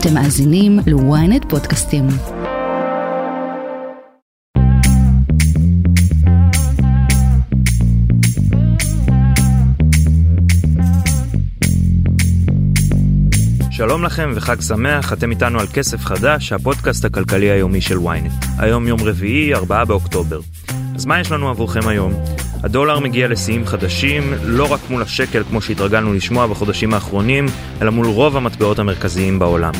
אתם מאזינים ל-ynet פודקאסטים. שלום לכם וחג שמח, אתם איתנו על כסף חדש, הפודקאסט הכלכלי היומי של ynet. היום יום רביעי, 4 באוקטובר. אז מה יש לנו עבורכם היום? הדולר מגיע לשיאים חדשים, לא רק מול השקל כמו שהתרגלנו לשמוע בחודשים האחרונים, אלא מול רוב המטבעות המרכזיים בעולם.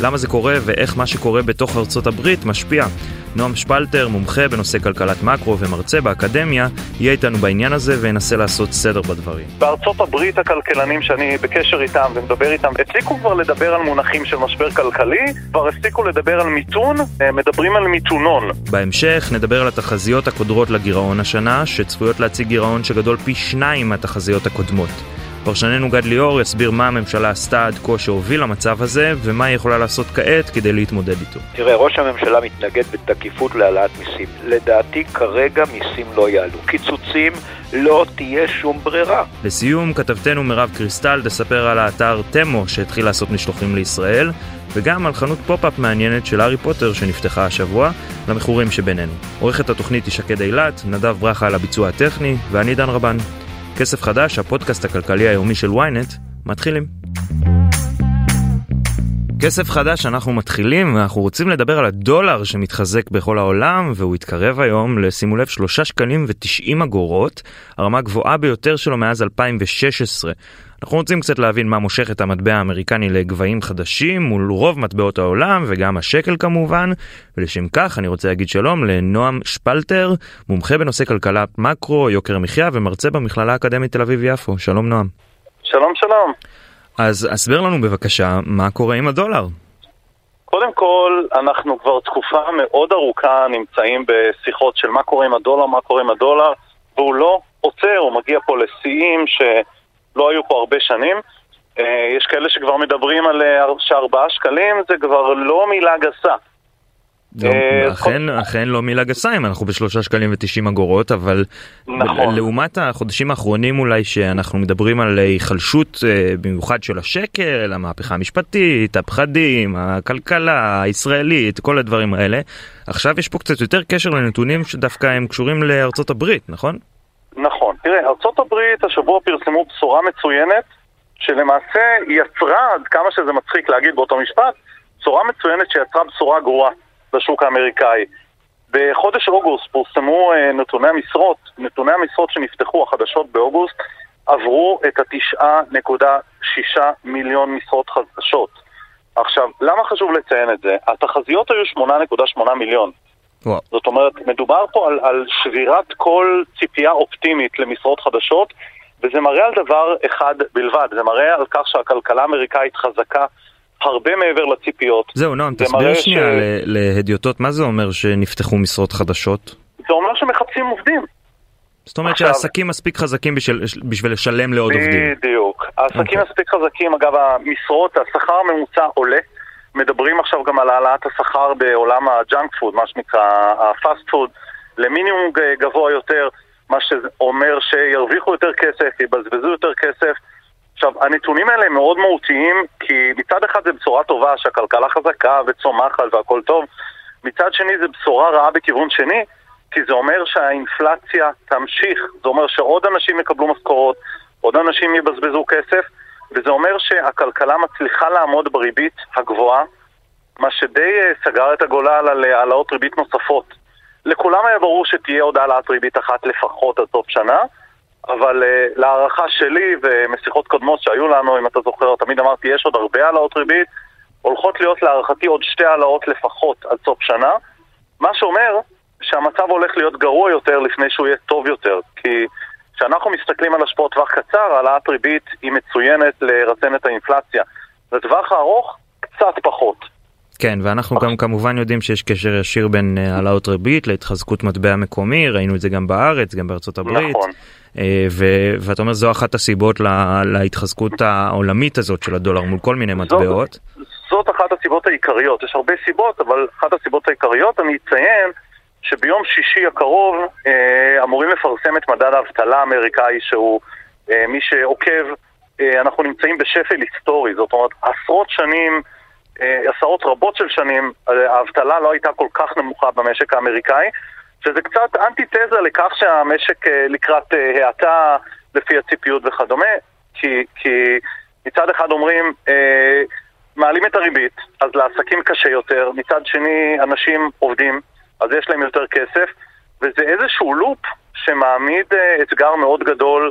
למה זה קורה ואיך מה שקורה בתוך ארצות הברית משפיע. נועם שפלטר, מומחה בנושא כלכלת מקרו ומרצה באקדמיה, יהיה איתנו בעניין הזה וינסה לעשות סדר בדברים. בארצות הברית הכלכלנים שאני בקשר איתם ומדבר איתם, הפסיקו כבר לדבר על מונחים של משבר כלכלי, כבר הפסיקו לדבר על מיתון, מדברים על מיתונון. בהמשך נדבר על התחזיות הקודרות לגירעון השנה, שצפויות להציג גירעון שגדול פי שניים מהתחזיות הקודמות. פרשננו גד ליאור יסביר מה הממשלה עשתה עד כה שהוביל למצב הזה, ומה היא יכולה לעשות כעת כדי להתמודד איתו. תראה, ראש הממשלה מתנגד בתקיפות להעלאת מיסים. לדעתי כרגע מיסים לא יעלו. קיצוצים לא תהיה שום ברירה. לסיום, כתבתנו מירב קריסטל תספר על האתר תמו שהתחיל לעשות משלוחים לישראל, וגם על חנות פופ-אפ מעניינת של הארי פוטר שנפתחה השבוע, למכורים שבינינו. עורכת התוכנית היא שקד אילת, נדב ברכה על הביצוע הטכני, ואני דן רבן. כסף חדש, הפודקאסט הכלכלי היומי של ynet, מתחילים. כסף חדש, אנחנו מתחילים, ואנחנו רוצים לדבר על הדולר שמתחזק בכל העולם, והוא התקרב היום, לשימו לב, 3 שקלים ו-90 אגורות, הרמה הגבוהה ביותר שלו מאז 2016. אנחנו רוצים קצת להבין מה מושך את המטבע האמריקני לגבהים חדשים מול רוב מטבעות העולם וגם השקל כמובן ולשם כך אני רוצה להגיד שלום לנועם שפלטר, מומחה בנושא כלכלת מקרו, יוקר המחיה ומרצה במכללה האקדמית תל אביב-יפו. שלום נועם. שלום שלום. אז הסבר לנו בבקשה מה קורה עם הדולר. קודם כל, אנחנו כבר תקופה מאוד ארוכה נמצאים בשיחות של מה קורה עם הדולר, מה קורה עם הדולר, והוא לא עוצר, הוא מגיע פה לשיאים ש... לא היו פה הרבה שנים. אה, יש כאלה שכבר מדברים על אה, שארבעה שקלים, זה כבר לא מילה גסה. אה, אכן, אכן לא מילה גסה אם אנחנו בשלושה שקלים ותשעים אגורות, אבל נכון. לעומת החודשים האחרונים אולי שאנחנו מדברים על היחלשות במיוחד של השקל, המהפכה המשפטית, הפחדים, הכלכלה הישראלית, כל הדברים האלה, עכשיו יש פה קצת יותר קשר לנתונים שדווקא הם קשורים לארצות הברית, נכון? נכון. תראה, ארה"ב השבוע פרסמו בשורה מצוינת, שלמעשה יצרה, עד כמה שזה מצחיק להגיד באותו משפט, בשורה מצוינת שיצרה בשורה גרועה לשוק האמריקאי. בחודש אוגוסט פורסמו uh, נתוני המשרות, נתוני המשרות שנפתחו, החדשות באוגוסט, עברו את התשעה נקודה שישה מיליון משרות חדשות. עכשיו, למה חשוב לציין את זה? התחזיות היו שמונה נקודה שמונה מיליון. וואו. זאת אומרת, מדובר פה על, על שבירת כל ציפייה אופטימית למשרות חדשות, וזה מראה על דבר אחד בלבד, זה מראה על כך שהכלכלה האמריקאית חזקה הרבה מעבר לציפיות. זהו, נועם, תסביר שנייה ש... להדיוטות, מה זה אומר שנפתחו משרות חדשות? זה אומר שמחפשים עובדים. זאת אומרת עכשיו, שהעסקים מספיק חזקים בשביל, בשביל לשלם לעוד בדיוק. עובדים. בדיוק. העסקים okay. אוקיי. מספיק חזקים, אגב, המשרות, השכר הממוצע עולה. מדברים עכשיו גם על העלאת השכר בעולם ה junk food, מה שנקרא ה fast food, למינימום גבוה יותר, מה שאומר שירוויחו יותר כסף, יבזבזו יותר כסף. עכשיו, הנתונים האלה הם מאוד מהותיים, כי מצד אחד זה בשורה טובה שהכלכלה חזקה וצומחת והכל טוב, מצד שני זה בשורה רעה בכיוון שני, כי זה אומר שהאינפלציה תמשיך, זה אומר שעוד אנשים יקבלו משכורות, עוד אנשים יבזבזו כסף, וזה אומר שהכלכלה מצליחה לעמוד בריבית הגבוהה, מה שדי אה, סגר את הגולל על אה, העלאות ריבית נוספות. לכולם היה ברור שתהיה עוד העלאת ריבית אחת לפחות עד סוף שנה, אבל uh, להערכה שלי ומשיחות קודמות שהיו לנו, אם אתה זוכר, תמיד אמרתי, יש עוד הרבה העלאות ריבית, הולכות להיות להערכתי עוד שתי העלאות לפחות עד סוף שנה, מה שאומר שהמצב הולך להיות גרוע יותר לפני שהוא יהיה טוב יותר, כי כשאנחנו מסתכלים על השפעות טווח קצר, העלאת ריבית היא מצוינת לרסן את האינפלציה. לטווח הארוך, קצת פחות. כן, ואנחנו גם כמובן יודעים שיש קשר ישיר בין אה, העלאות ריבית להתחזקות מטבע מקומי, ראינו את זה גם בארץ, גם בארצות הברית. נכון. אה, ו- ואתה אומר זו אחת הסיבות לה- להתחזקות העולמית הזאת של הדולר מול כל מיני מטבעות. זאת, זאת אחת הסיבות העיקריות, יש הרבה סיבות, אבל אחת הסיבות העיקריות, אני אציין שביום שישי הקרוב אה, אמורים לפרסם את מדד האבטלה האמריקאי שהוא אה, מי שעוקב, אה, אנחנו נמצאים בשפל היסטורי, זאת אומרת עשרות שנים עשרות רבות של שנים האבטלה לא הייתה כל כך נמוכה במשק האמריקאי, שזה קצת אנטיתזה לכך שהמשק לקראת האטה לפי הציפיות וכדומה, כי, כי מצד אחד אומרים, אה, מעלים את הריבית, אז לעסקים קשה יותר, מצד שני אנשים עובדים, אז יש להם יותר כסף, וזה איזשהו לופ שמעמיד אה, אתגר מאוד גדול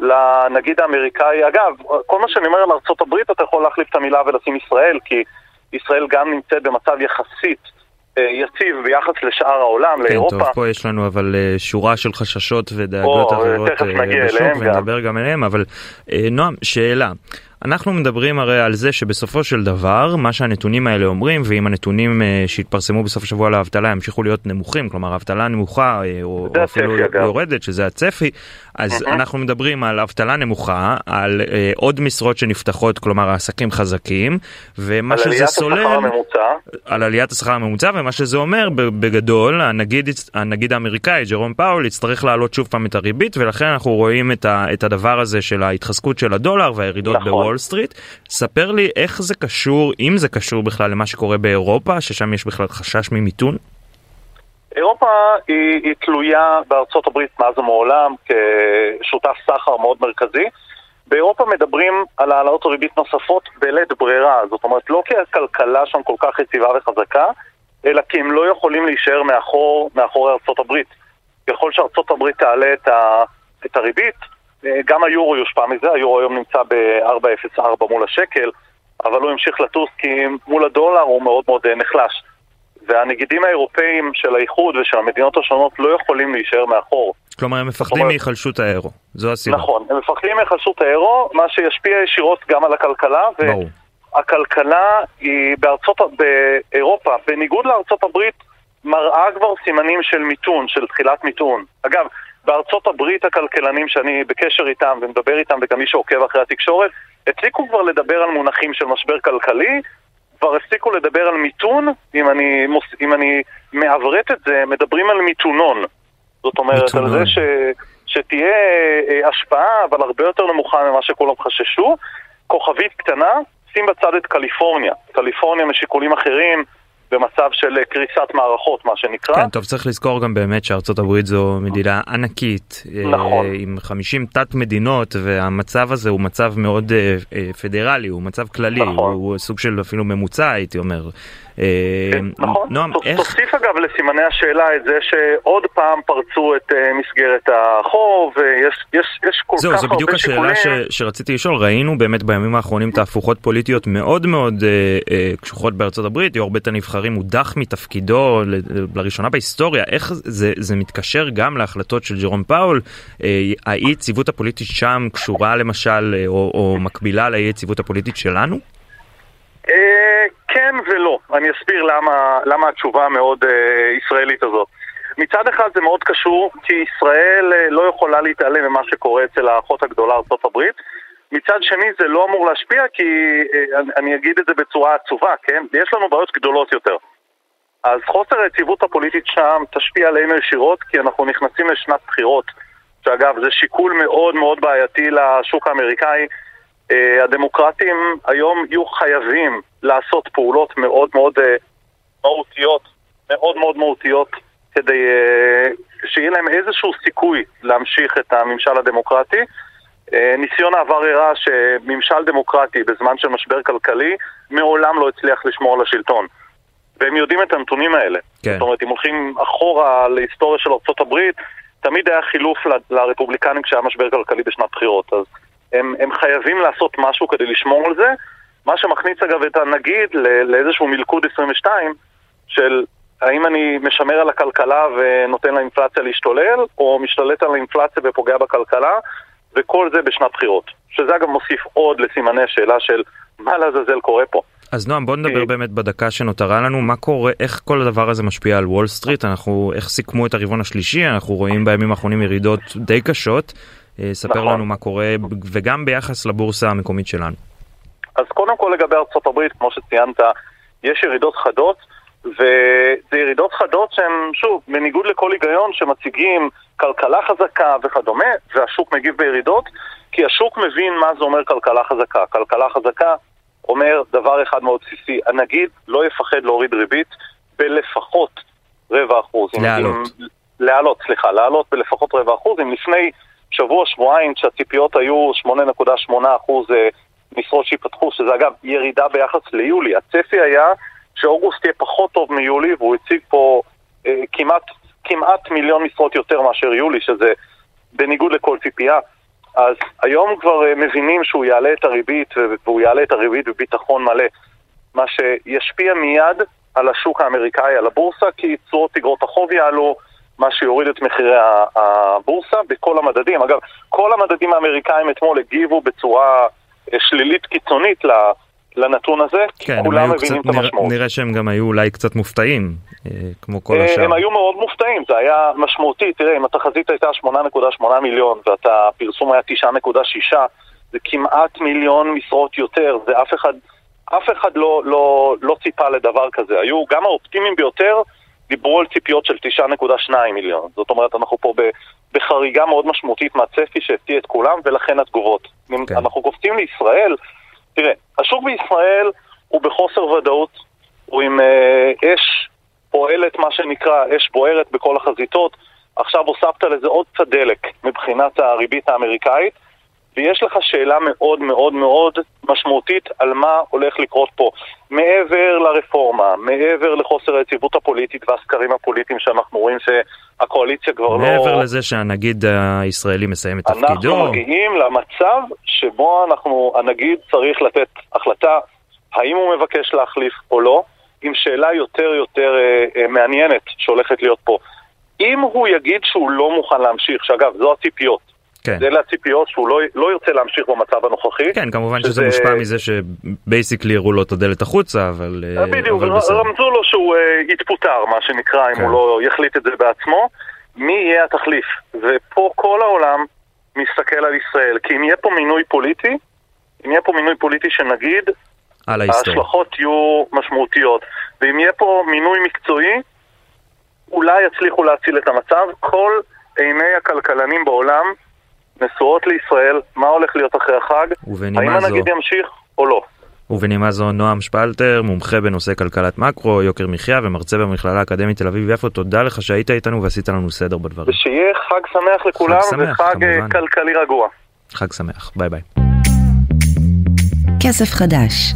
לנגיד האמריקאי. אגב, כל מה שאני אומר על ארה"ב אתה יכול להחליף את המילה ולשים ישראל, כי ישראל גם נמצאת במצב יחסית אה, יציב ביחס לשאר העולם, כן, לאירופה. טוב, פה יש לנו אבל אה, שורה של חששות ודאגות או, אחרות תכף נגיע בשוק, אליהם גם. ונדבר גם אליהם, אבל נועם, שאלה. אנחנו מדברים הרי על זה שבסופו של דבר מה שהנתונים האלה אומרים ואם הנתונים אה, שהתפרסמו בסוף השבוע לאבטלה ימשיכו להיות נמוכים כלומר אבטלה נמוכה אה, או, או אפילו. יורדת שזה הצפי אז. אנחנו מדברים על אבטלה נמוכה על אה, עוד משרות שנפתחות כלומר העסקים חזקים ומה על שזה עליית סולל השכר הממוצע, על עליית השכר הממוצע ומה שזה אומר בגדול הנגיד, הנגיד האמריקאי ג'רום פאול יצטרך להעלות שוב פעם את הריבית ולכן אנחנו רואים את, ה, את הדבר הזה של ההתחזקות של הדולר והירידות נכון. בוול סטריט. ספר לי איך זה קשור אם זה קשור בכלל למה שקורה באירופה ששם יש בכלל חשש ממיתון. אירופה היא, היא תלויה בארצות הברית מאז ומעולם כשותף סחר מאוד מרכזי. באירופה מדברים על העלאות ריבית נוספות בלית ברירה, זאת אומרת לא כי הכלכלה שם כל כך יציבה וחזקה, אלא כי הם לא יכולים להישאר מאחור, מאחורי ארצות הברית. ככל שארצות הברית תעלה את, ה, את הריבית, גם היורו יושפע מזה, היורו היום נמצא ב-4.04 מול השקל, אבל הוא המשיך לטוס כי מול הדולר הוא מאוד מאוד אה, נחלש. והנגידים האירופאים של האיחוד ושל המדינות השונות לא יכולים להישאר מאחור. כלומר הם מפחדים אומרת- מהיחלשות האירו זו הסיבה. נכון, הם מפחדים מהיחלשות האירו, מה שישפיע ישירות גם על הכלכלה, ברור. והכלכלה היא בארצות, באירופה, בניגוד לארצות הברית, מראה כבר סימנים של מיתון, של תחילת מיתון. אגב, בארצות הברית הכלכלנים שאני בקשר איתם ומדבר איתם וגם מי שעוקב אחרי התקשורת, הפסיקו כבר לדבר על מונחים של משבר כלכלי, כבר הפסיקו לדבר על מיתון, אם אני, מוס, אם אני מעברת את זה, מדברים על מיתונון. זאת אומרת, מיתונון. על זה ש, שתהיה אה, השפעה, אבל הרבה יותר נמוכה ממה שכולם חששו. כוכבית קטנה, שים בצד את קליפורניה. קליפורניה משיקולים אחרים, במצב של אה, קריסת מערכות, מה שנקרא. כן, טוב צריך לזכור גם באמת שארצות הברית זו מדינה ענקית, אה, נכון. עם 50 תת מדינות והמצב הזה הוא מצב מאוד אה, פדרלי, הוא מצב כללי, נכון. הוא, סוג של אפילו ממוצע הייתי אומר. כן, נכון. נועם, איך, תוסיף אגב לסימני השאלה את זה שעוד פעם פרצו את מסגרת החוב, יש, כל זהו, כך זו הרבה בדיוק שיקולים. השאלה ש, שרציתי לשאול, ראינו באמת בימים האחרונים תהפוכות פוליטיות מאוד מאוד קשוחות בארצות הברית, יו"ר בית הנבחרים הודח מתפקידו ל- לראשונה בהיסטוריה, איך זה, זה מתקשר גם להחלטות של ג'רום פאול, אה, האי יציבות הפוליטית שם קשורה למשל אה, או, או מקבילה לאי יציבות הפוליטית שלנו? אה, כן ולא. אני אסביר למה, למה התשובה המאוד ישראלית הזאת. מצד אחד זה מאוד קשור, כי ישראל לא יכולה להתעלם ממה שקורה אצל האחות הגדולה ארה"ב. מצד שני זה לא אמור להשפיע, כי אה, אני, אגיד את זה בצורה עצובה, כן? יש לנו בעיות גדולות יותר. אז חוסר היציבות הפוליטית שם תשפיע עלינו ישירות, כי אנחנו נכנסים לשנת בחירות, שאגב זה שיקול מאוד מאוד בעייתי לשוק האמריקאי. אה, הדמוקרטים היום יהיו חייבים לעשות פעולות מאוד מאוד אה, מהותיות, מאוד מאוד מהותיות, כדי שיהיה להם איזשהו סיכוי להמשיך את הממשל הדמוקרטי. אה, ניסיון העבר הראה שממשל דמוקרטי בזמן של משבר כלכלי מעולם לא הצליח לשמור על השלטון. והם יודעים את הנתונים האלה. כן. זאת אומרת, אם הולכים אחורה להיסטוריה של ארה"ב, תמיד היה חילוף לרפובליקנים כשהיה משבר כלכלי בשנת בחירות. אז הם, הם חייבים לעשות משהו כדי לשמור על זה, מה שמכניס אגב את הנגיד לאיזשהו מלכוד 22 של האם אני משמר על הכלכלה ונותן לאינפלציה להשתולל, או משתלט על האינפלציה ופוגע בכלכלה, וכל זה בשנת בחירות. שזה אגב מוסיף עוד לסימני השאלה של מה לעזאזל קורה פה. אז נועם בוא נדבר אה, באמת בדקה שנותרה לנו מה קורה איך כל הדבר הזה משפיע על וול סטריט אנחנו איך סיכמו את הרבעון השלישי אנחנו רואים בימים האחרונים ירידות די קשות. אה, ספר נכון. לנו מה קורה וגם ביחס לבורסה המקומית שלנו. אז קודם כל לגבי הברית, כמו שציינת, יש ירידות חדות, וזה ירידות חדות שהן, שוב, בניגוד לכל היגיון שמציגים כלכלה חזקה וכדומה, והשוק מגיב בירידות, כי השוק מבין מה זה אומר כלכלה חזקה. כלכלה חזקה אומר דבר אחד מאוד בסיסי, הנגיד לא יפחד להוריד ריבית בלפחות רבע אחוז. להעלות. להעלות, סליחה, להעלות בלפחות רבע אחוז. אם לפני שבוע, שבועיים, כשהציפיות היו 8.8 אחוז אה, משרות שיפתחו, שזה אגב ירידה ביחס ליולי, הצפי היה שאוגוסט יהיה פחות טוב מיולי, והוא הציג פה אה, כמעט, כמעט מיליון משרות יותר מאשר יולי, שזה בניגוד לכל ציפייה. אז היום כבר אה, מבינים שהוא יעלה את הריבית, והוא יעלה את הריבית בביטחון מלא, מה שישפיע מיד על השוק האמריקאי, על הבורסה, כי תשואות תגרות החוב יעלו, מה שיוריד את מחירי הבורסה בכל המדדים. אגב, כל המדדים האמריקאים אתמול הגיבו בצורה אה, שלילית קיצונית לנתון הזה, כי כן, כולם מבינים קצת, את המשמעות. נראה שהם גם היו אולי קצת מופתעים, אה, כמו כל אה, השאר. הם היו מאוד מופתעים, זה היה משמעותי. תראה, אם התחזית הייתה 8.8 מיליון והפרסום היה 9.6, זה כמעט מיליון משרות יותר, זה אף אחד, אף אחד לא, לא, לא ציפה לדבר כזה. היו גם האופטימיים ביותר, דיברו על ציפיות של 9.2 מיליון. זאת אומרת, אנחנו פה ב- בחריגה מאוד משמעותית מהצפי שהפתיע את כולם, ולכן התגובות. כן. אנחנו קופצים לישראל, תראה, השוק בישראל הוא בחוסר ודאות, הוא עם אה, אש פועלת, מה שנקרא, אש בוערת בכל החזיתות. עכשיו הוספת לזה עוד קצת דלק מבחינת הריבית האמריקאית, ויש לך שאלה מאוד מאוד מאוד משמעותית על מה הולך לקרות פה. מעבר לרפורמה, מעבר לחוסר היציבות הפוליטית והסקרים הפוליטיים שאנחנו רואים שהקואליציה כבר לא... מעבר לזה שהנגיד הישראלי מסיים את אנחנו תפקידו, מגיעים למצב שבו אנחנו, הנגיד צריך לתת החלטה האם הוא מבקש להחליף או לא, עם שאלה יותר יותר אה, אה, מעניינת שהולכת להיות פה. אם הוא יגיד שהוא לא מוכן להמשיך, שאגב, זו הציפיות, כן. אלה הציפיות שהוא לא, לא ירצה להמשיך במצב הנוכחי. כן, כמובן שזה שזה- מושפע מזה שבייסיקלי הראו לו את הדלת החוצה, אבל אה, בדיוק, אבל בסדר. רמזו לו שהוא אה, יתפוטר, מה שנקרא, אם כן. הוא לא יחליט את זה בעצמו. מי יהיה התחליף? ופה כל העולם מסתכל על ישראל, כי אם יהיה פה מינוי פוליטי, אם יהיה פה מינוי פוליטי שנגיד. ההשלכות יהיו משמעותיות. ואם יהיה פה מינוי מקצועי, אולי יצליחו להציל את המצב. כל עיני הכלכלנים בעולם נשואות לישראל, מה הולך להיות אחרי החג, האם זו- הנגיד ימשיך או לא. ובנימה זו נועם שפלטר, מומחה בנושא כלכלת מקרו, יוקר מחיה ומרצה במכללה האקדמית תל אביב-יפו, תודה לך שהיית איתנו ועשית לנו סדר בדברים. ושיהיה חג שמח לכולם שמח, וחג אה, כמובן. כלכלי רגוע. חג שמח, ביי ביי. כסף חדש.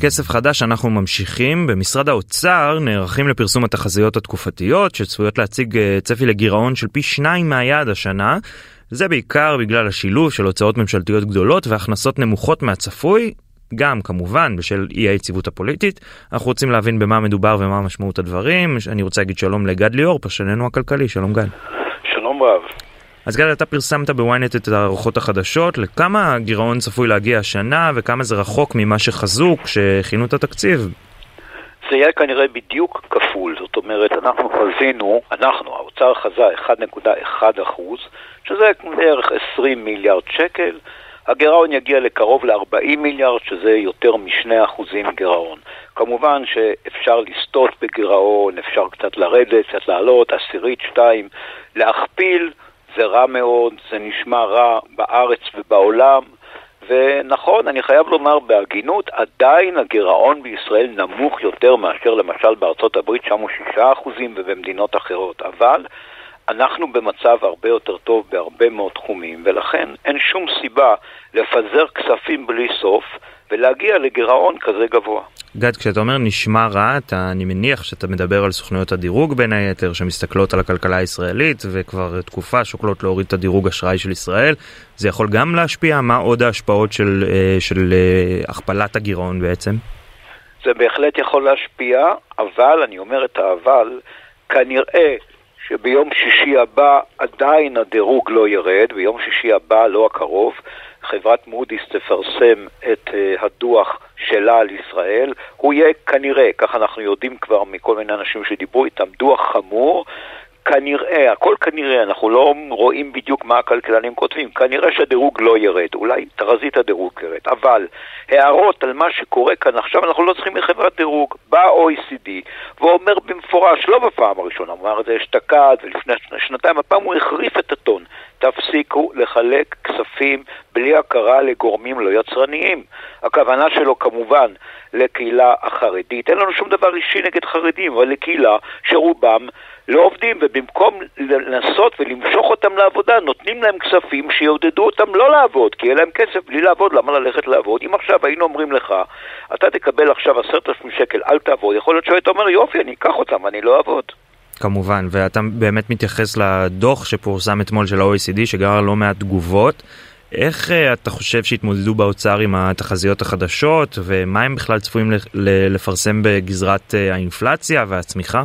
כסף חדש אנחנו ממשיכים. במשרד האוצר נערכים לפרסום התחזיות התקופתיות שצפויות להציג אה, צפי לגירעון של פי שניים מהיעד השנה. זה בעיקר בגלל השילוב של הוצאות ממשלתיות גדולות והכנסות נמוכות מהצפוי, גם כמובן בשל אי היציבות הפוליטית. אנחנו רוצים להבין במה מדובר ומה משמעות הדברים. אני רוצה להגיד שלום לגד ליאור, פרשננו הכלכלי, שלום גד. שלום רב. אז גד, אתה פרסמת בוויינט את ההערכות החדשות, לכמה הגירעון צפוי להגיע השנה וכמה זה רחוק ממה שחזו כשהכינו את התקציב? זה יהיה כנראה בדיוק כפול, זאת אומרת, אנחנו חזינו, אנחנו, האוצר חזה 1.1 אחוז, שזה בערך 20 מיליארד שקל, הגירעון יגיע לקרוב ל-40 מיליארד, שזה יותר מ-2 אחוזים גירעון. כמובן שאפשר לסטות בגירעון, אפשר קצת לרדת, קצת לעלות, עשירית, שתיים, להכפיל, זה רע מאוד, זה נשמע רע בארץ ובעולם. ונכון, אני חייב לומר בהגינות, עדיין הגירעון בישראל נמוך יותר מאשר למשל בארצות הברית, שם הוא 6% ובמדינות אחרות, אבל אנחנו במצב הרבה יותר טוב בהרבה מאוד תחומים, ולכן אין שום סיבה לפזר כספים בלי סוף ולהגיע לגירעון כזה גבוה. גד, כשאתה אומר נשמע רע, אתה, אני מניח שאתה מדבר על סוכנויות הדירוג בין היתר, שמסתכלות על הכלכלה הישראלית, וכבר תקופה שוקלות להוריד את הדירוג אשראי של ישראל. זה יכול גם להשפיע? מה עוד ההשפעות של, אה, של אה, הכפלת הגירעון בעצם? זה בהחלט יכול להשפיע, אבל, אני אומר את האבל, כנראה שביום שישי הבא עדיין הדירוג לא ירד, ביום שישי הבא, לא הקרוב, חברת מודי'ס תפרסם את uh, הדוח שלה על ישראל. הוא יהיה כנראה, כך אנחנו יודעים כבר מכל מיני אנשים שדיברו איתם, דוח חמור, כנראה, הכל כנראה, אנחנו לא רואים בדיוק מה הכלכלנים כותבים, כנראה שהדירוג לא ירד, אולי תחזית הדירוג ירד, אבל הערות על מה שקורה כאן עכשיו, אנחנו לא צריכים מחברת דירוג. בא OECD ואומר במפורש, לא בפעם הראשונה, הוא אמר את זה אשתקד ולפני שנתיים, הפעם הוא החריף את הטון, תפסיקו לחלק כספים בלי הכרה לגורמים לא יצרניים. הכוונה שלו כמובן לקהילה החרדית, אין לנו שום דבר אישי נגד חרדים, אבל לקהילה שרובם לא עובדים, ובמקום לנסות ולמשוך אותם לעבודה, נותנים להם כספים שיעודדו אותם לא לעבוד, כי יהיה להם כסף בלי לעבוד, למה ללכת לעבוד? אם עכשיו היינו אומרים לך, אתה תקבל עכשיו עשרת אלפים שקל, אל תעבוד, יכול להיות שהיית אומר, יופי, אני אקח אותם, אני לא אעבוד. כמובן, ואתה באמת מתייחס לדוח שפורסם אתמול של ה-OECD, שגרר לא מעט תגובות. איך uh, אתה חושב שהתמודדו באוצר עם התחזיות החדשות, ומה הם בכלל צפויים לפרסם בגזרת uh, האינפלציה והצמיחה?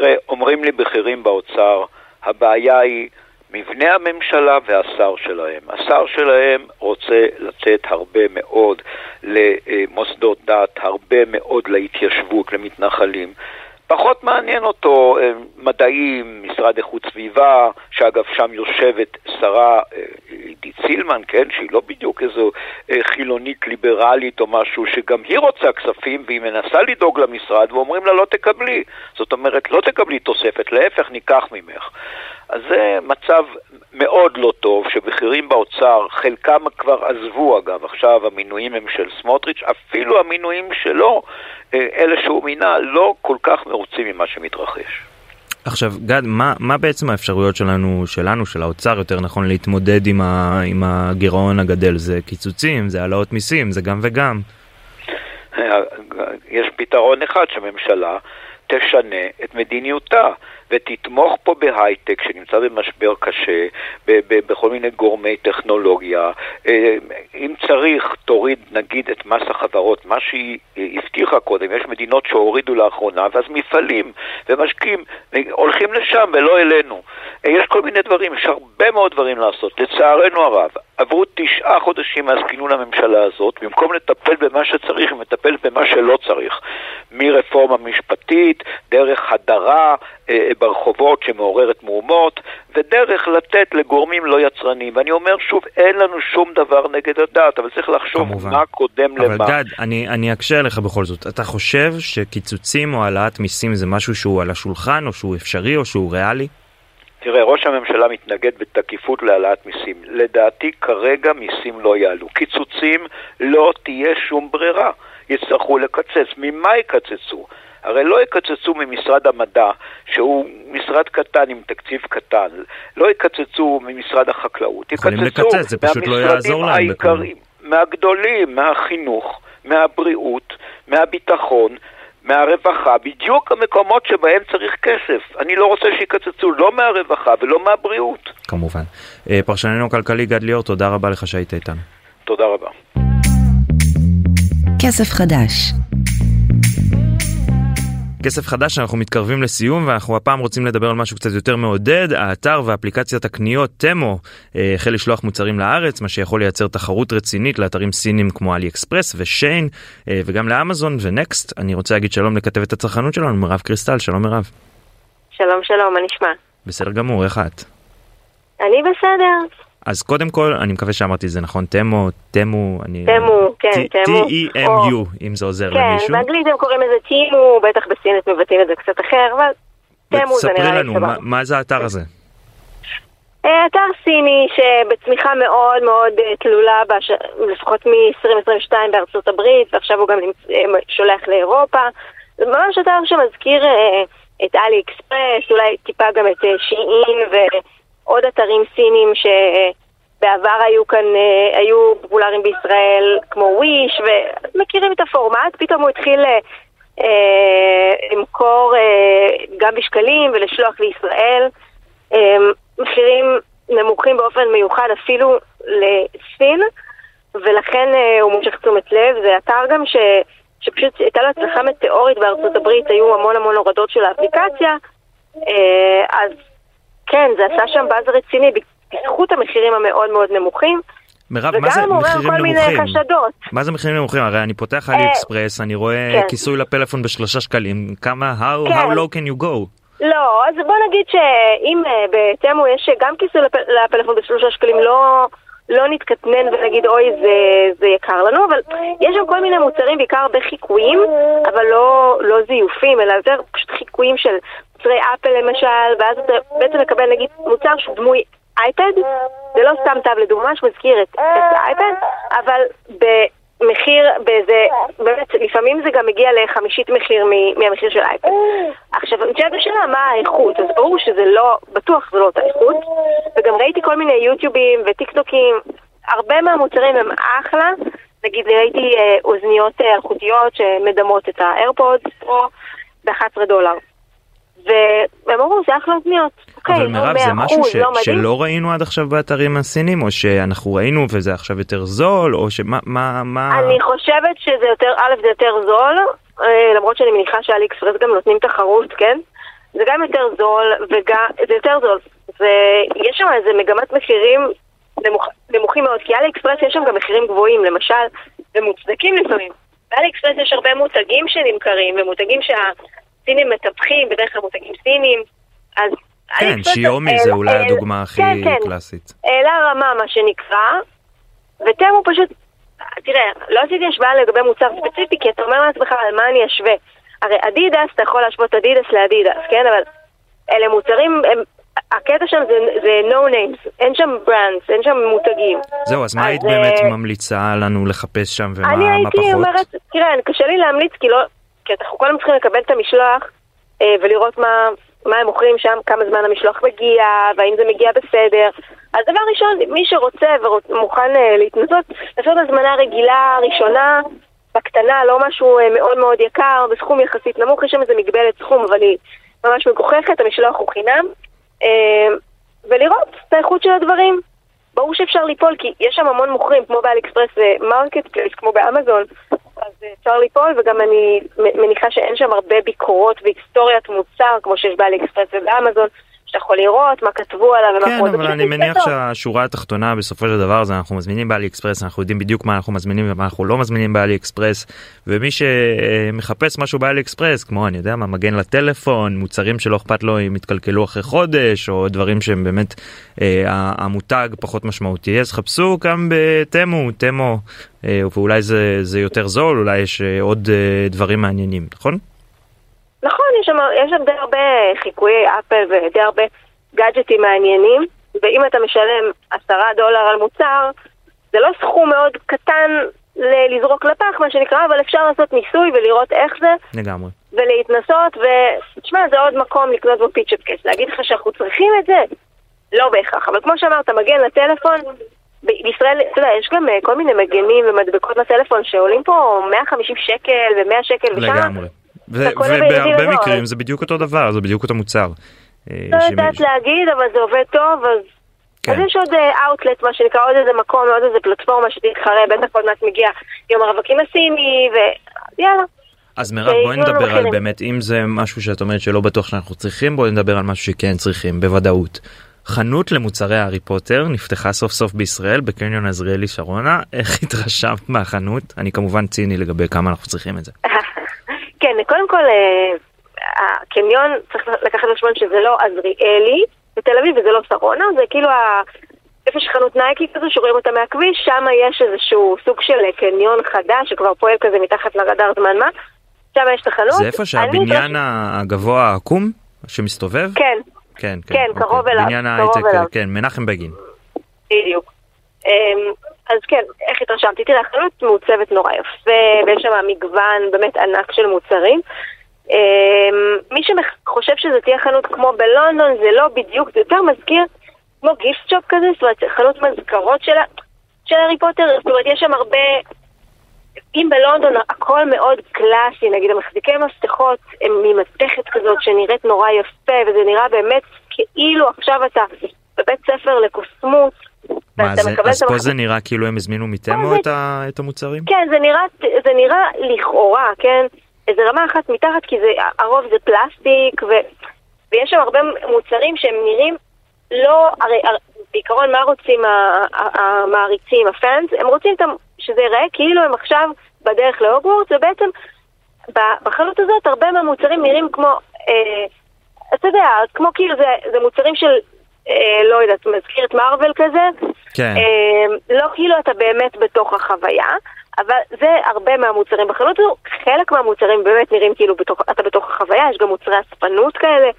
תראה, אומרים לי בכירים באוצר, הבעיה היא מבנה הממשלה והשר שלהם. השר שלהם רוצה לתת הרבה מאוד למוסדות דת, הרבה מאוד להתיישבות, למתנחלים. פחות מעניין אותו אה, מדעים, משרד איכות סביבה, שאגב שם יושבת שרה אה, עידית סילמן, כן, שהיא לא בדיוק איזו אה, חילונית ליברלית או משהו, שגם היא רוצה כספים והיא מנסה לדאוג למשרד ואומרים לה לא תקבלי. זאת אומרת, לא תקבלי תוספת, להפך, ניקח ממך. אז זה מצב מאוד לא טוב, שבכירים באוצר, חלקם כבר עזבו אגב, עכשיו המינויים הם של סמוטריץ', אפילו המינויים שלו, אלה שהוא מינה, לא כל כך מרוצים ממה שמתרחש. עכשיו גד, מה, מה בעצם האפשרויות שלנו, שלנו, של האוצר יותר נכון, להתמודד עם, ה, עם הגירעון הגדל? זה קיצוצים, זה העלאות מיסים, זה גם וגם. יש פתרון אחד שהממשלה תשנה את מדיניותה ותתמוך פה בהייטק שנמצא במשבר קשה, ב- ב- בכל מיני גורמי טכנולוגיה. אה, אם צריך, תוריד נגיד את מס החברות, מה שהיא הבטיחה קודם, יש מדינות שהורידו לאחרונה, ואז מפעלים ומשקיעים הולכים לשם ולא אלינו. אה, יש כל מיני דברים, יש הרבה מאוד דברים לעשות. לצערנו הרב, עברו תשעה חודשים מאז כינון הממשלה הזאת, במקום לטפל במה שצריך, היא מטפלת במה שלא צריך. מרפורמה משפטית, דרך הדרה אה, ברחובות שמעוררת מהומות, ודרך לתת לגורמים לא יצרניים. ואני אומר שוב, אין לנו שום דבר נגד הדת, אבל צריך לחשוב כמובן. מה קודם אבל למה. אבל גד, אני, אני אקשה עליך בכל זאת. אתה חושב שקיצוצים או העלאת מיסים זה משהו שהוא על השולחן, או שהוא אפשרי, או שהוא ריאלי? תראה, ראש הממשלה מתנגד בתקיפות להעלאת מיסים. לדעתי כרגע מיסים לא יעלו. קיצוצים לא תהיה שום ברירה. יצטרכו לקצץ. ממה יקצצו? הרי לא יקצצו ממשרד המדע, שהוא משרד קטן עם תקציב קטן, לא יקצצו ממשרד החקלאות, לקצץ, פשוט לא יעזור להם. העיקרים, מהגדולים, מהחינוך, מהבריאות, מהביטחון, מהרווחה, בדיוק המקומות שבהם צריך כסף. אני לא רוצה שיקצצו לא מהרווחה ולא מהבריאות. כמובן. אה, פרשננו הכלכלי גד ליאור, תודה רבה לך שהיית איתנו. תודה רבה. כסף חדש כסף חדש אנחנו מתקרבים לסיום ואנחנו הפעם רוצים לדבר על משהו קצת יותר מעודד האתר ואפליקציית הקניות תמו אה, החל לשלוח מוצרים לארץ מה שיכול לייצר תחרות רצינית לאתרים סינים כמו אלי אקספרס ושיין אה, וגם לאמזון ונקסט אני רוצה להגיד שלום לכתבת הצרכנות שלנו מירב קריסטל שלום מירב. שלום שלום מה נשמע? בסדר גמור איך את? אני בסדר. אז קודם כל, אני מקווה שאמרתי את זה נכון, תמו, תמו, אני... תמו, כן, תמו. T-E-M-U, אם זה עוזר למישהו. כן, באנגלית הם קוראים לזה תימו, בטח בסינית מבטאים את זה קצת אחר, אבל תמו זה נראה לי סבבה. מה זה האתר הזה? אה, אתר סיני שבצמיחה מאוד מאוד אה, תלולה, לפחות מ-2022 בארצות הברית, ועכשיו הוא גם אה, שולח לאירופה. זה ממש אתר שמזכיר את אלי אקספרס, אולי טיפה גם את שיעין ו... עוד אתרים סינים שבעבר היו כאן, אה, היו פופולריים בישראל, כמו וויש, ומכירים את הפורמט, פתאום הוא התחיל אה, למכור אה, גם בשקלים ולשלוח לישראל. מחירים נמוכים באופן מיוחד אפילו לסין, ולכן הוא מושך תשומת לב. זה אתר גם ש... שפשוט הייתה לו הצלחה מטאורית בארצות הברית, היו המון המון הורדות של האפליקציה, אז כן, זה עשה שם באז רציני בזכות המחירים המאוד מאוד נמוכים. מירב, מה זה מחירים נמוכים? חשדות. מה זה מחירים נמוכים? הרי אני פותח אלי אה, אקספרס, אני רואה כן. כיסוי לפלאפון בשלושה שקלים, כמה, how, כן. how low can you go? לא, אז בוא נגיד שאם אה, בתמו יש גם כיסוי לפ... לפלאפון בשלושה שקלים, לא, לא נתקטנן ונגיד אוי זה, זה יקר לנו, אבל יש שם כל מיני מוצרים, בעיקר הרבה חיקויים, אבל לא, לא זיופים, אלא יותר פשוט חיקויים של מוצרי אפל למשל, ואז אתה בעצם מקבל נגיד מוצר שהוא דמוי אייפד, זה לא סתם תו לדוגמה שמזכיר את, את האייפד, אבל במחיר, באיזה, באמת, לפעמים זה גם מגיע לחמישית מחיר מהמחיר של אייפד. עכשיו, נשאלת השאלה מה האיכות, אז ברור שזה לא, בטוח זה לא אותה איכות, וגם ראיתי כל מיני יוטיובים וטיק טוקים, הרבה מהמוצרים הם אחלה, נגיד ראיתי אה, אוזניות אה, אלחוטיות שמדמות את האיירפודס פה ב-11 דולר. והם אמרו, זה אחלה אוזניות. אבל אוקיי, מירב, לא זה משהו ש- לא. שלא ראינו עד עכשיו באתרים הסינים, או שאנחנו ראינו וזה עכשיו יותר זול, או שמה, מה, מה... אני חושבת שזה יותר, א', זה יותר זול, אה, למרות שאני מניחה שאלי אקספרס גם נותנים תחרות, כן? זה גם יותר זול, וגם, זה יותר זול. ויש שם איזה מגמת מחירים נמוכ, נמוכים מאוד, כי אלי אקספרס יש שם גם מחירים גבוהים, למשל, ומוצדקים לפעמים. באלי אקספרס יש הרבה מותגים שנמכרים, ומותגים שהסינים מטפחים, בדרך כלל מותגים סינים, אז... כן, שיומי זה אולי העלה- הדוגמה הכי כן, כן. קלאסית. העלה רמה, מה שנקרא, ותמו פשוט, תראה, לא עשיתי השוואה לגבי מוצר ספציפי, כי אתה אומר לעצמך על מה אני אשווה. הרי אדידס, אתה יכול להשוות אדידס לאדידס, כן? אבל אלה מוצרים, הם, הקטע שם זה, זה no names, אין שם brands, אין שם מותגים. זהו, אז מה היית באמת אה, ממליצה לנו לחפש שם ומה אני מה הייתי פחות? אומרת, תראה, קשה לי להמליץ, כי לא, כי אנחנו קודם צריכים לקבל את המשלוח אה, ולראות מה, מה הם מוכרים שם, כמה זמן המשלוח מגיע, והאם זה מגיע בסדר. אז דבר ראשון, מי שרוצה ומוכן אה, להתנסות, לעשות הזמנה רגילה, ראשונה, בקטנה, לא משהו אה, מאוד מאוד יקר, בסכום יחסית נמוך, יש שם איזה מגבלת סכום, אבל היא ממש מגוחכת, המשלוח הוא חינם, אה, ולראות את האיכות של הדברים. ברור שאפשר ליפול, כי יש שם המון מוכרים, כמו באלי אקספרס ו marketplace, כמו באמזון, אז אה, אפשר ליפול, וגם אני מניחה שאין שם הרבה ביקורות והיסטוריית מוצר, כמו שיש באלי אקספרס ובאמזון, שאתה יכול לראות מה כתבו עליו ומה כן, אבל פשוט אני מניח טוב. שהשורה התחתונה בסופו של דבר זה אנחנו מזמינים באלי אקספרס, אנחנו יודעים בדיוק מה אנחנו מזמינים ומה אנחנו לא מזמינים באלי אקספרס, ומי שמחפש משהו באלי אקספרס, כמו אני יודע מה, מגן לטלפון, מוצרים שלא אכפת לו אם יתקלקלו אחרי חודש, או דברים שהם באמת אה, המותג פחות משמעותי, אז חפשו גם בתמו, תמו, אה, ואולי זה, זה יותר זול, אולי יש אה, עוד אה, דברים מעניינים, נכון? נכון, יש שם, יש שם די הרבה חיקויי אפל ודי הרבה גאדג'טים מעניינים, ואם אתה משלם עשרה דולר על מוצר, זה לא סכום מאוד קטן ל- לזרוק לפח, מה שנקרא, אבל אפשר לעשות ניסוי ולראות איך זה, לגמרי. ולהתנסות, ותשמע, זה עוד מקום לקנות בו פיצ'פ קייס. להגיד לך שאנחנו צריכים את זה? לא בהכרח, אבל כמו שאמרת, מגן לטלפון, בישראל, אתה יודע, יש גם אה, כל מיני מגנים ומדבקות לטלפון שעולים פה 150 שקל ו-100 שקל, ושם לגמרי. ו- אתה קונה ביריד ובהרבה. מקרים זה בדיוק אותו דבר, זה בדיוק אותו מוצר. אה, לא יודעת להגיד, אבל זה עובד טוב, אז... כן. אז יש עוד אאוטלט, מה שנקרא, עוד איזה מקום, עוד איזה פלטפורמה שתתחרה, בטח עוד מעט מגיע יום הרווקים הסיני, ויאללה. אז מירב בואי שייתנו לנו נדבר על. באמת אם זה משהו שאת אומרת שלא בטוח שאנחנו צריכים בואי נדבר על משהו שכן צריכים בוודאות. חנות למוצרי הארי פוטר נפתחה סוף סוף בישראל בקניון עזריאלי שרונה איך התרשמת מהחנות אני כמובן ציני לגבי כמה אנחנו צריכים את זה. כן, כל, אה, הקניון, צריך לקחת בחשבון שזה לא עזריאלי בתל אביב וזה לא שרונה, זה כאילו ה... איפה שחנות נייקי כזו שרואים אותה מהכביש, שם יש איזשהו סוג של קניון חדש שכבר פועל כזה מתחת לרדאר זמן מה. שם יש את החנות. זה איפה שהבניין הגבוה העקום שמסתובב? כן, כן, כן, אוקיי. קרוב אליו, בניין ההייטק. כן, מנחם בגין. בדיוק. אז כן, איך התרשמתי? תראה, החנות מעוצבת נורא יפה, ויש שם מגוון באמת ענק של מוצרים. אמ, מי שחושב שזה תהיה חנות כמו בלונדון, זה לא בדיוק, זה יותר מזכיר כמו גיפט שופ כזה, זאת אומרת, חנות מזכרות של הארי פוטר, זאת אומרת, יש שם הרבה... אם בלונדון הכל מאוד קלאסי, נגיד המחזיקי מפתחות הם ממתכת כזאת שנראית נורא יפה, וזה נראה באמת כאילו עכשיו אתה בבית ספר לקוסמות, מה, זה- אז פה זה נראה כאילו הם הזמינו מתמו זה- את ה- את המוצרים? כן, זה נראה, זה נראה לכאורה, כן? איזה רמה אחת מתחת, כי זה, הרוב זה פלסטיק, ו, ויש שם הרבה מוצרים שהם נראים לא, הרי, הרי בעיקרון מה רוצים המעריצים, הפאנס? הם רוצים שזה ייראה כאילו הם עכשיו בדרך להוגוורטס, ובעצם בחנות הזאת הרבה מהמוצרים נראים כמו, אה, אתה יודע, כמו כאילו זה, זה מוצרים של, אה, לא יודעת, מזכיר את מארוול כזה. כן. אה, לא כאילו אתה באמת בתוך החוויה, אבל זה הרבה מהמוצרים בחנות הזו. חלק מהמוצרים באמת נראים כאילו בתוך, אתה בתוך החוויה, יש גם מוצרי אספנות כאלה,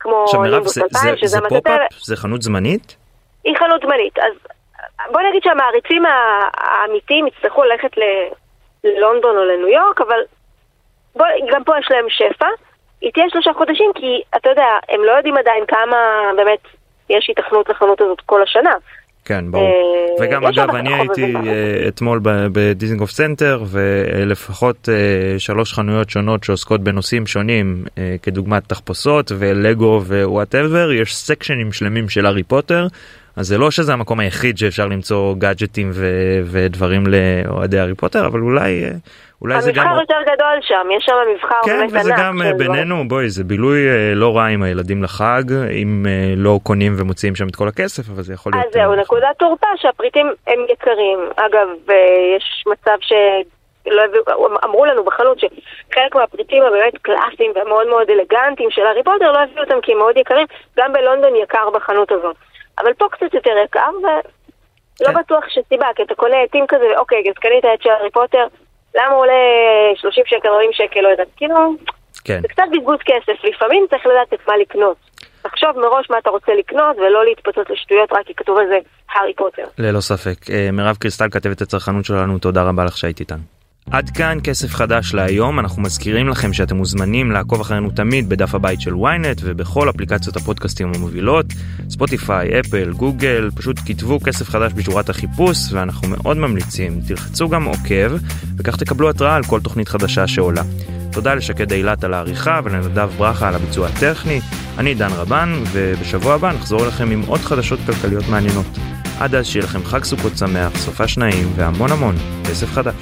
כמו עכשיו מירב, נימבוס זה, 2000, זה, זה. פופ-אפ? זה חנות זמנית? היא חנות זמנית, אז בוא נגיד שהמעריצים האמיתיים יצטרכו ללכת ללונדון או לניו יורק, אבל בוא, גם פה יש להם שפע. היא תהיה שלושה חודשים, כי אתה יודע, הם לא יודעים עדיין כמה באמת יש היתכנות לחנות הזאת כל השנה. כן, ברור. אה, וגם אגב, אני הייתי. אה, אתמול ב- בדיזנגוף סנטר, ולפחות אה, שלוש חנויות שונות שעוסקות בנושאים שונים, כדוגמת תחפושות ולגו ו whatever, יש סקשנים שלמים של הארי פוטר. אז זה לא שזה המקום היחיד שאפשר למצוא גאדג'טים ודברים לאוהדי הארי פוטר, אבל אולי, אולי זה גם... המבחר יותר גדול שם, יש שם מבחר כן, באמת וזה ענק. גם של אה, דברים. בינינו, בואי, זה בילוי אה, לא רע עם הילדים לחג, אם אה, לא קונים ומוציאים שם את כל הכסף, אבל זה יכול להיות... אז זהו, אה, נקודת תורפה שהפריטים הם יקרים. אגב, יש מצב ש... לא הביאו, אמרו לנו בחנות שחלק מהפריטים הבאמת קלאסיים ומאוד מאוד אלגנטיים של הארי פוטר לא הביאו אותם כי הם מאוד יקרים, גם בלונדון יקר בחנות הזאת. אבל פה קצת יותר יקר, ולא כן. בטוח שסיבה, כי אתה קונה עטים כזה, אוקיי, אז קנית עט של הארי פוטר, למה עולה 30 שקל, 40 שקל, לא יודעת, כאילו, כן. זה קצת בזבוז כסף, לפעמים צריך לדעת את מה לקנות. תחשוב מראש מה אתה רוצה לקנות, ולא להתפוצץ לשטויות רק כי כתוב על זה הארי פוטר. ללא ספק. אה, מירב קריסטל כתבת הצרכנות שלנו, תודה רבה לך שהיית איתנו. עד כאן כסף חדש להיום, אנחנו מזכירים לכם שאתם מוזמנים לעקוב אחרינו תמיד בדף הבית של ynet ובכל אפליקציות הפודקאסטים המובילות, ספוטיפיי, אפל, גוגל, פשוט כתבו כסף חדש בשורת החיפוש ואנחנו מאוד ממליצים, תלחצו גם עוקב וכך תקבלו התראה על כל תוכנית חדשה שעולה. תודה לשקד אילת על העריכה ולנדב ברכה על הביצוע הטכני, אני דן רבן ובשבוע הבא נחזור אליכם עם עוד חדשות כלכליות מעניינות. עד אז שיהיה לכם חג סוכות שמח, סופה שניים והמון המון כסף חדש.